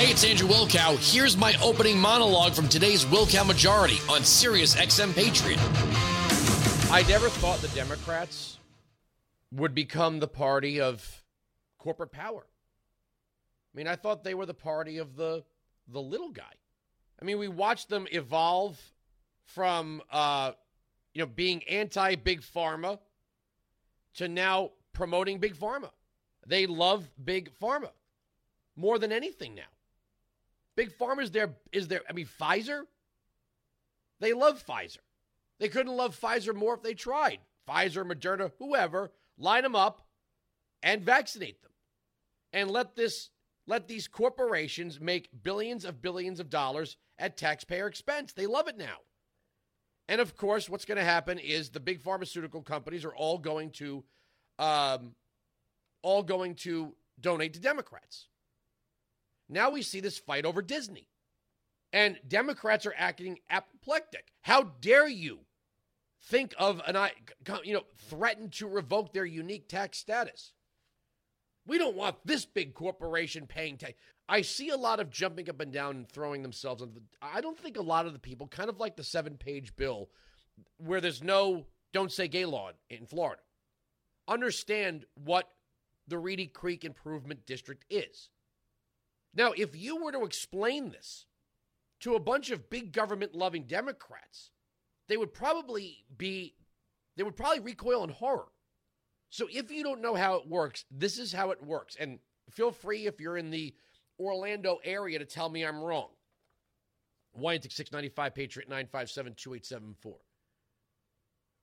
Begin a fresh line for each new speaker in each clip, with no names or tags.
Hey, it's Andrew Wilkow. Here's my opening monologue from today's Wilkow Majority on Sirius XM Patriot.
I never thought the Democrats would become the party of corporate power. I mean, I thought they were the party of the the little guy. I mean, we watched them evolve from uh, you know being anti big pharma to now promoting big pharma. They love big pharma more than anything now. Big pharma is their is their I mean Pfizer. They love Pfizer. They couldn't love Pfizer more if they tried. Pfizer, Moderna, whoever, line them up and vaccinate them. And let this let these corporations make billions of billions of dollars at taxpayer expense. They love it now. And of course, what's going to happen is the big pharmaceutical companies are all going to, um, all going to donate to Democrats. Now we see this fight over Disney, and Democrats are acting apoplectic. How dare you think of an, you know, threaten to revoke their unique tax status? We don't want this big corporation paying tax. I see a lot of jumping up and down and throwing themselves on the. I don't think a lot of the people, kind of like the seven page bill where there's no don't say gay law in Florida, understand what the Reedy Creek Improvement District is. Now, if you were to explain this to a bunch of big government loving Democrats, they would probably be, they would probably recoil in horror. So if you don't know how it works, this is how it works. And feel free if you're in the Orlando area to tell me I'm wrong. Wyantic 695 Patriot 957 2874.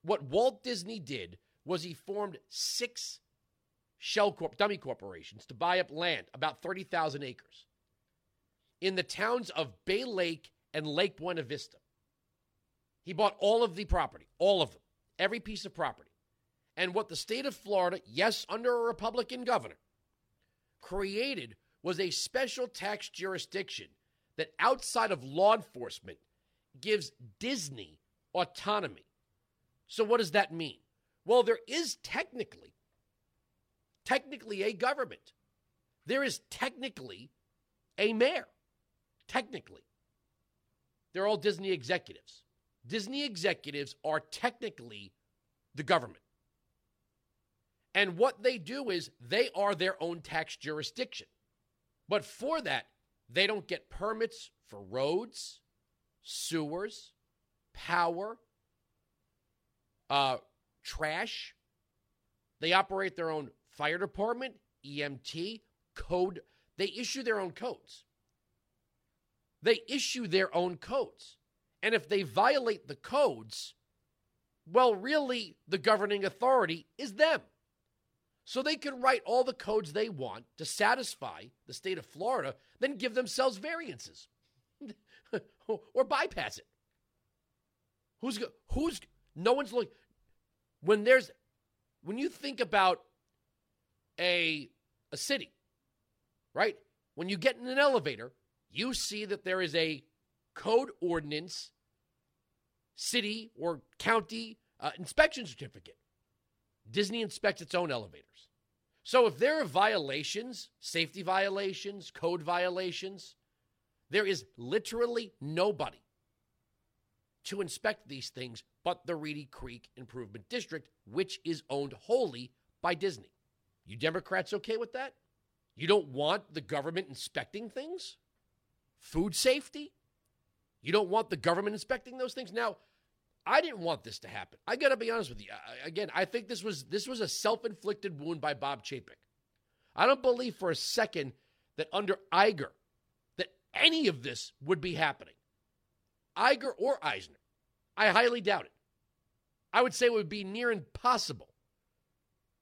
What Walt Disney did was he formed six shell corp dummy corporations to buy up land, about 30,000 acres, in the towns of Bay Lake and Lake Buena Vista. He bought all of the property, all of them, every piece of property. And what the state of Florida, yes, under a Republican governor, created was a special tax jurisdiction that outside of law enforcement gives Disney autonomy. So, what does that mean? Well, there is technically, technically a government. There is technically a mayor. Technically. They're all Disney executives. Disney executives are technically the government. And what they do is they are their own tax jurisdiction. But for that, they don't get permits for roads, sewers, power, uh, trash. They operate their own fire department, EMT, code. They issue their own codes. They issue their own codes. And if they violate the codes, well, really, the governing authority is them. So they can write all the codes they want to satisfy the state of Florida, then give themselves variances or bypass it. Who's who's no one's looking when there's when you think about a a city, right? When you get in an elevator, you see that there is a code ordinance city or county uh, inspection certificate. Disney inspects its own elevators. So if there are violations, safety violations, code violations, there is literally nobody to inspect these things but the Reedy Creek Improvement District, which is owned wholly by Disney. You Democrats okay with that? You don't want the government inspecting things? Food safety? You don't want the government inspecting those things? Now, I didn't want this to happen. I got to be honest with you. I, Again, I think this was this was a self-inflicted wound by Bob Chapek. I don't believe for a second that under Iger that any of this would be happening. Iger or Eisner. I highly doubt it. I would say it would be near impossible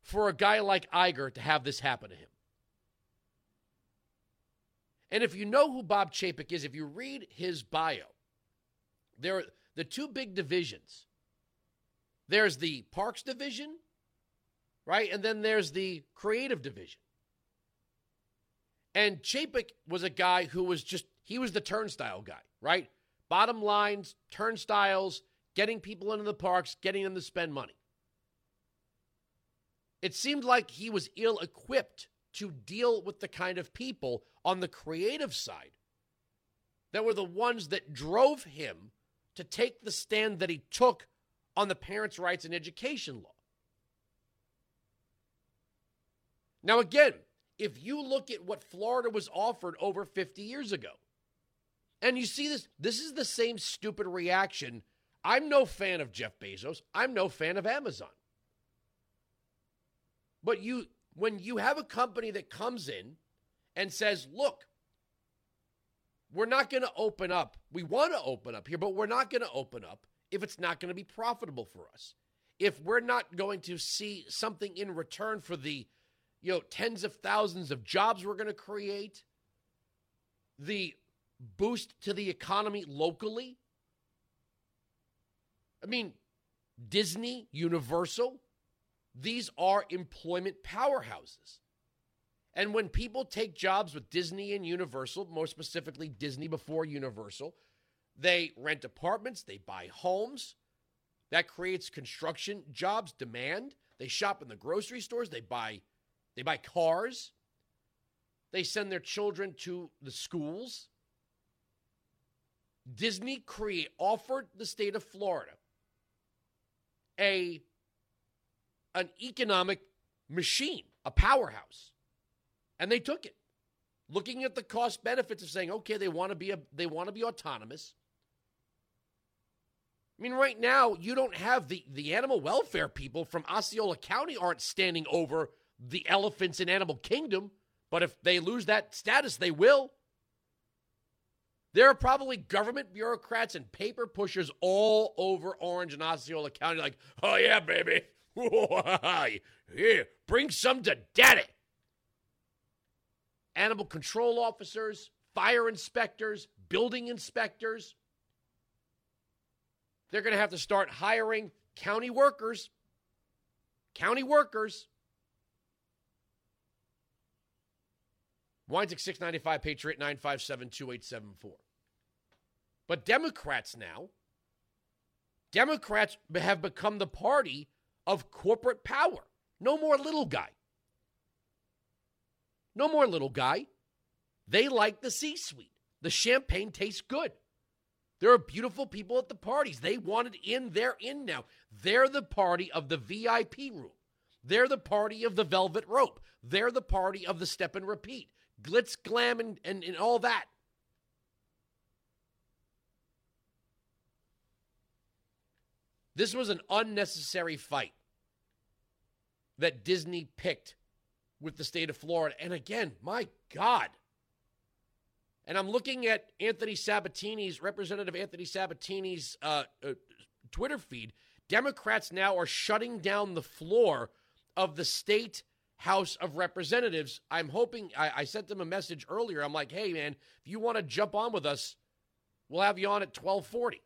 for a guy like Iger to have this happen to him. And if you know who Bob Chapek is, if you read his bio, there are the two big divisions. There's the parks division, right? And then there's the creative division. And Chapek was a guy who was just, he was the turnstile guy, right? Bottom lines, turnstiles, getting people into the parks, getting them to spend money. It seemed like he was ill equipped to deal with the kind of people on the creative side that were the ones that drove him to take the stand that he took on the parents' rights and education law. Now, again, if you look at what Florida was offered over 50 years ago, and you see this, this is the same stupid reaction. I'm no fan of Jeff Bezos. I'm no fan of Amazon. But you when you have a company that comes in and says, "Look, we're not going to open up. We want to open up here, but we're not going to open up if it's not going to be profitable for us. If we're not going to see something in return for the, you know, tens of thousands of jobs we're going to create, the boost to the economy locally. I mean, Disney, Universal, these are employment powerhouses. And when people take jobs with Disney and Universal, more specifically Disney before Universal, they rent apartments, they buy homes. That creates construction jobs, demand. They shop in the grocery stores, they buy they buy cars. They send their children to the schools. Disney create offered the state of Florida a an economic machine, a powerhouse. And they took it. Looking at the cost benefits of saying, okay, they want to be a, they want to be autonomous. I mean, right now, you don't have the, the animal welfare people from Osceola County aren't standing over the elephants in Animal Kingdom, but if they lose that status, they will. There are probably government bureaucrats and paper pushers all over Orange and Osceola County, like, oh, yeah, baby. Here, bring some to daddy. Animal control officers, fire inspectors, building inspectors. They're going to have to start hiring county workers. County workers. Weinzig 695 Patriot 957 2874. But Democrats now, Democrats have become the party of corporate power. No more little guy. No more little guy. They like the C suite. The champagne tastes good. There are beautiful people at the parties. They want it in, they're in now. They're the party of the VIP room. They're the party of the velvet rope. They're the party of the step and repeat. Glitz, glam, and, and, and all that. This was an unnecessary fight that Disney picked with the state of Florida. And again, my God. And I'm looking at Anthony Sabatini's, Representative Anthony Sabatini's uh, uh, Twitter feed. Democrats now are shutting down the floor of the state House of Representatives. I'm hoping, I, I sent them a message earlier. I'm like, hey, man, if you want to jump on with us, we'll have you on at 1240.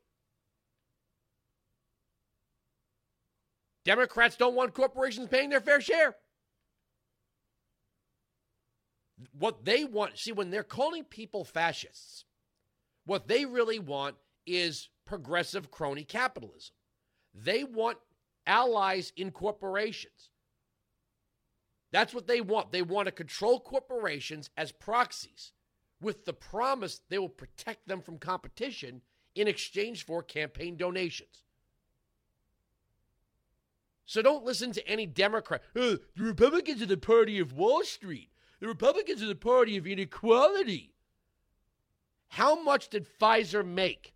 Democrats don't want corporations paying their fair share. What they want, see, when they're calling people fascists, what they really want is progressive crony capitalism. They want allies in corporations. That's what they want. They want to control corporations as proxies with the promise they will protect them from competition in exchange for campaign donations. So don't listen to any Democrat. Oh, the Republicans are the party of Wall Street. The Republicans are the party of inequality. How much did Pfizer make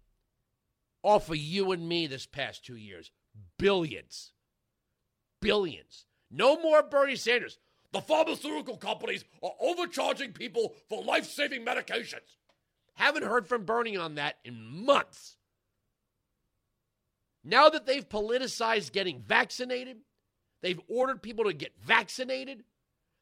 off of you and me this past two years? Billions. Billions. No more Bernie Sanders. The pharmaceutical companies are overcharging people for life saving medications. Haven't heard from Bernie on that in months. Now that they've politicized getting vaccinated, they've ordered people to get vaccinated,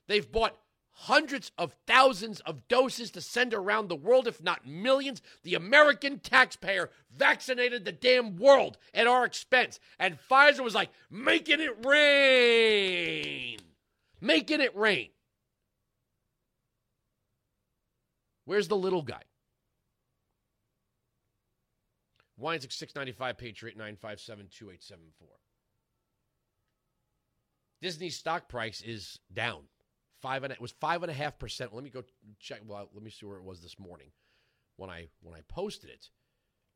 they've bought hundreds of thousands of doses to send around the world, if not millions. The American taxpayer vaccinated the damn world at our expense. And Pfizer was like, making it rain. Making it rain. Where's the little guy? Weinzig 695 Patriot 957 2874. Disney's stock price is down five and it was five and a half percent. Let me go check. Well, let me see where it was this morning when I when I posted it.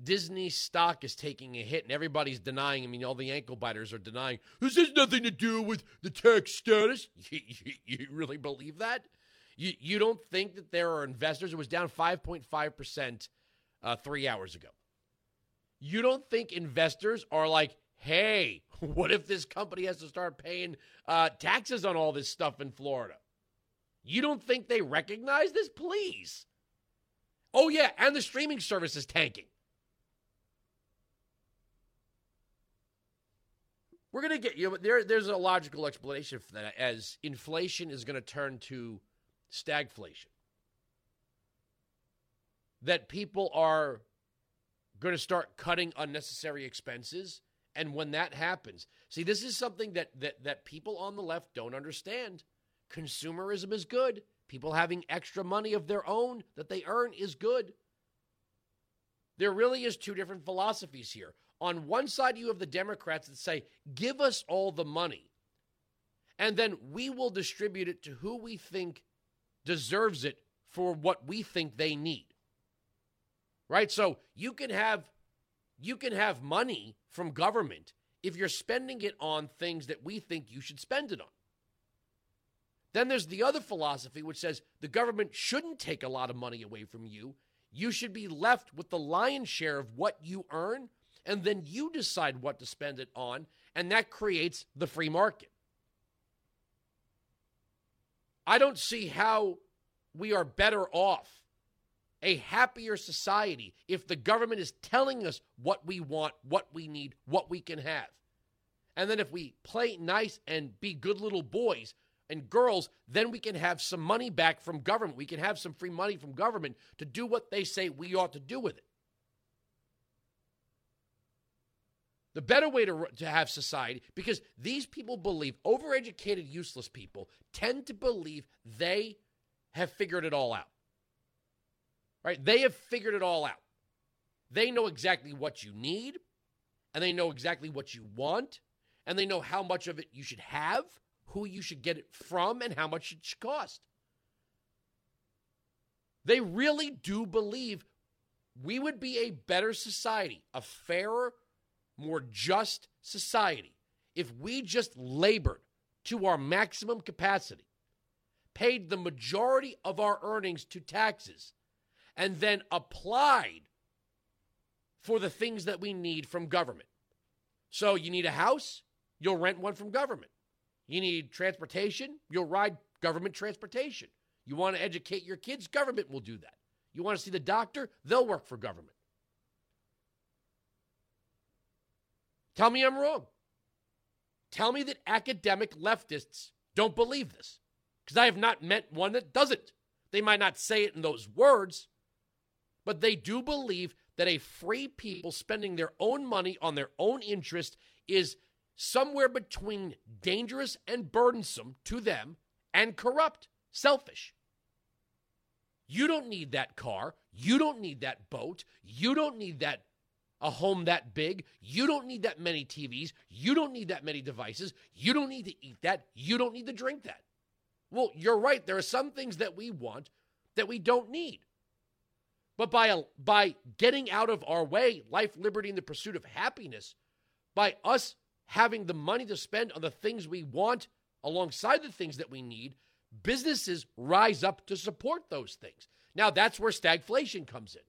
Disney stock is taking a hit, and everybody's denying. I mean, all the ankle biters are denying this has nothing to do with the tax status. You, you, you really believe that? You you don't think that there are investors? It was down five point five percent uh, three hours ago. You don't think investors are like, hey, what if this company has to start paying uh, taxes on all this stuff in Florida? You don't think they recognize this? Please. Oh, yeah, and the streaming service is tanking. We're going to get you know, there there's a logical explanation for that as inflation is going to turn to stagflation. That people are going to start cutting unnecessary expenses and when that happens, see this is something that that that people on the left don't understand. Consumerism is good. People having extra money of their own that they earn is good. There really is two different philosophies here. On one side, you have the Democrats that say, give us all the money, and then we will distribute it to who we think deserves it for what we think they need. Right? So you can have you can have money from government if you're spending it on things that we think you should spend it on. Then there's the other philosophy which says the government shouldn't take a lot of money away from you. You should be left with the lion's share of what you earn and then you decide what to spend it on, and that creates the free market. I don't see how we are better off, a happier society, if the government is telling us what we want, what we need, what we can have. And then if we play nice and be good little boys and girls, then we can have some money back from government. We can have some free money from government to do what they say we ought to do with it. the better way to, to have society, because these people believe, overeducated, useless people tend to believe they have figured it all out. Right? They have figured it all out. They know exactly what you need, and they know exactly what you want, and they know how much of it you should have, who you should get it from, and how much it should cost. They really do believe we would be a better society, a fairer, more just society if we just labored to our maximum capacity, paid the majority of our earnings to taxes, and then applied for the things that we need from government. So you need a house, you'll rent one from government. You need transportation, you'll ride government transportation. You want to educate your kids, government will do that. You want to see the doctor, they'll work for government. Tell me I'm wrong. Tell me that academic leftists don't believe this, because I have not met one that doesn't. They might not say it in those words, but they do believe that a free people spending their own money on their own interest is somewhere between dangerous and burdensome to them and corrupt, selfish. You don't need that car. You don't need that boat. You don't need that a home that big. You don't need that many TVs. You don't need that many devices. You don't need to eat that. You don't need to drink that. Well, you're right. There are some things that we want that we don't need. But by, a, by getting out of our way, life, liberty, and the pursuit of happiness, by us having the money to spend on the things we want alongside the things that we need, businesses rise up to support those things. Now, that's where stagflation comes in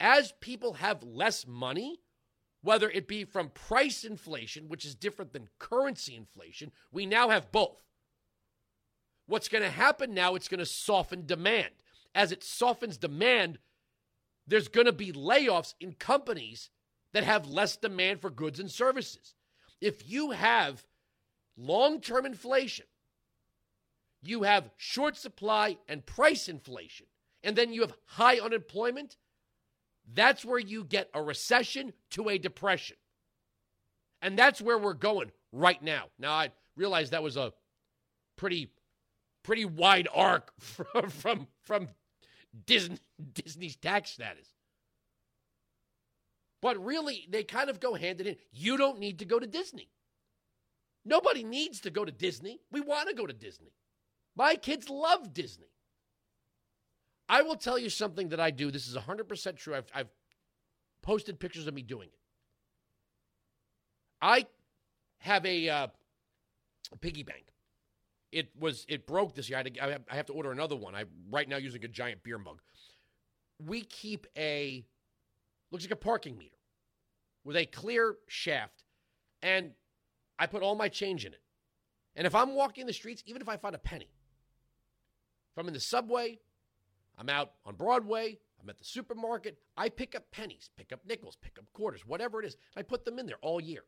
as people have less money, whether it be from price inflation, which is different than currency inflation, we now have both. What's going to happen now, it's going to soften demand. As it softens demand, there's going to be layoffs in companies that have less demand for goods and services. If you have long term inflation, you have short supply and price inflation, and then you have high unemployment, that's where you get a recession to a depression. And that's where we're going right now. Now, I realize that was a pretty pretty wide arc from from, from Disney, Disney's tax status. But really, they kind of go hand in hand. You don't need to go to Disney. Nobody needs to go to Disney. We want to go to Disney. My kids love Disney. I will tell you something that I do. This is 100% true. I've, I've posted pictures of me doing it. I have a, uh, a piggy bank. It was it broke this year. I, to, I have to order another one. I right now using a giant beer mug. We keep a looks like a parking meter with a clear shaft, and I put all my change in it. And if I'm walking the streets, even if I find a penny, if I'm in the subway, I'm out on Broadway, I'm at the supermarket, I pick up pennies, pick up nickels, pick up quarters, whatever it is. I put them in there all year.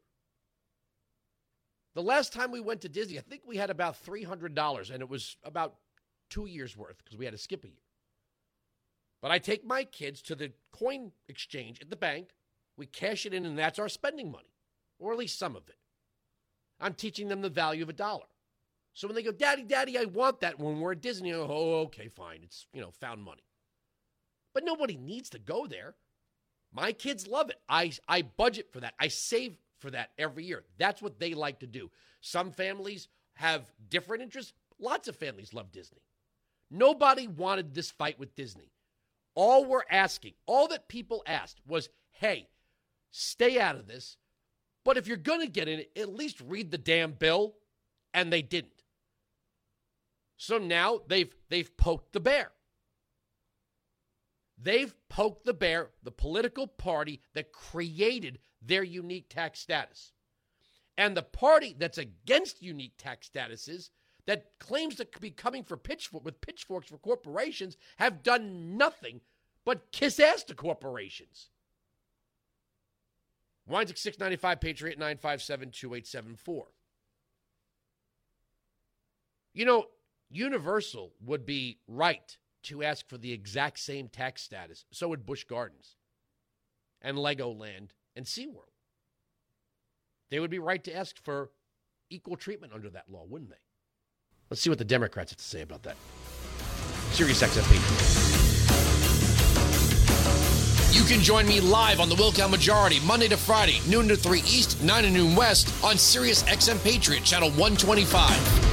The last time we went to Disney, I think we had about $300, and it was about two years worth because we had to skip a year. But I take my kids to the coin exchange at the bank. We cash it in, and that's our spending money, or at least some of it. I'm teaching them the value of a dollar. So when they go, Daddy, Daddy, I want that when we're at Disney, go, oh, okay, fine. It's, you know, found money. But nobody needs to go there. My kids love it. I, I budget for that. I save for that every year. That's what they like to do. Some families have different interests. Lots of families love Disney. Nobody wanted this fight with Disney. All we're asking, all that people asked was, hey, stay out of this. But if you're going to get in it, at least read the damn bill. And they didn't. So now they've they've poked the bear. They've poked the bear, the political party that created their unique tax status. And the party that's against unique tax statuses that claims to be coming for pitchfork with pitchforks for corporations have done nothing but kiss ass to corporations. Wines at 695 Patriot 957 2874. You know, Universal would be right to ask for the exact same tax status. So would Busch Gardens and Legoland and SeaWorld. They would be right to ask for equal treatment under that law, wouldn't they? Let's see what the Democrats have to say about that. Sirius XM
You can join me live on the Wilkow Majority Monday to Friday, noon to 3 East, 9 to noon West on Sirius XM Patriot, channel 125.